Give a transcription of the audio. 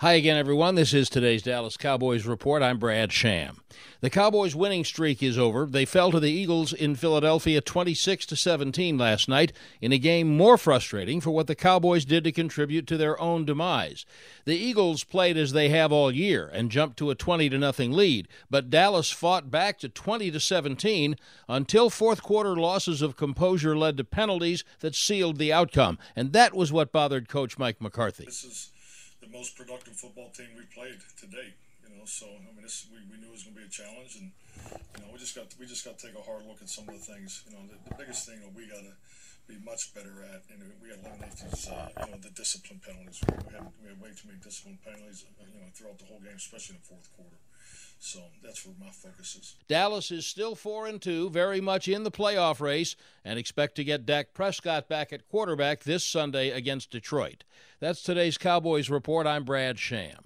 Hi again, everyone. This is today's Dallas Cowboys Report. I'm Brad Sham. The Cowboys' winning streak is over. They fell to the Eagles in Philadelphia 26 to 17 last night in a game more frustrating for what the Cowboys did to contribute to their own demise. The Eagles played as they have all year and jumped to a 20 to nothing lead, but Dallas fought back to 20 to 17 until fourth quarter losses of composure led to penalties that sealed the outcome, and that was what bothered coach Mike McCarthy the most productive football team we played to date. You know, so I mean, this, we, we knew it was going to be a challenge, and you know, we just got we just got to take a hard look at some of the things. You know, the, the biggest thing that we got to be much better at, and we got to eliminate these, uh, you know, the discipline penalties. We had, we had way too many discipline penalties, uh, you know, throughout the whole game, especially in the fourth quarter. So that's where my focus is. Dallas is still four and two, very much in the playoff race, and expect to get Dak Prescott back at quarterback this Sunday against Detroit. That's today's Cowboys report. I'm Brad Sham.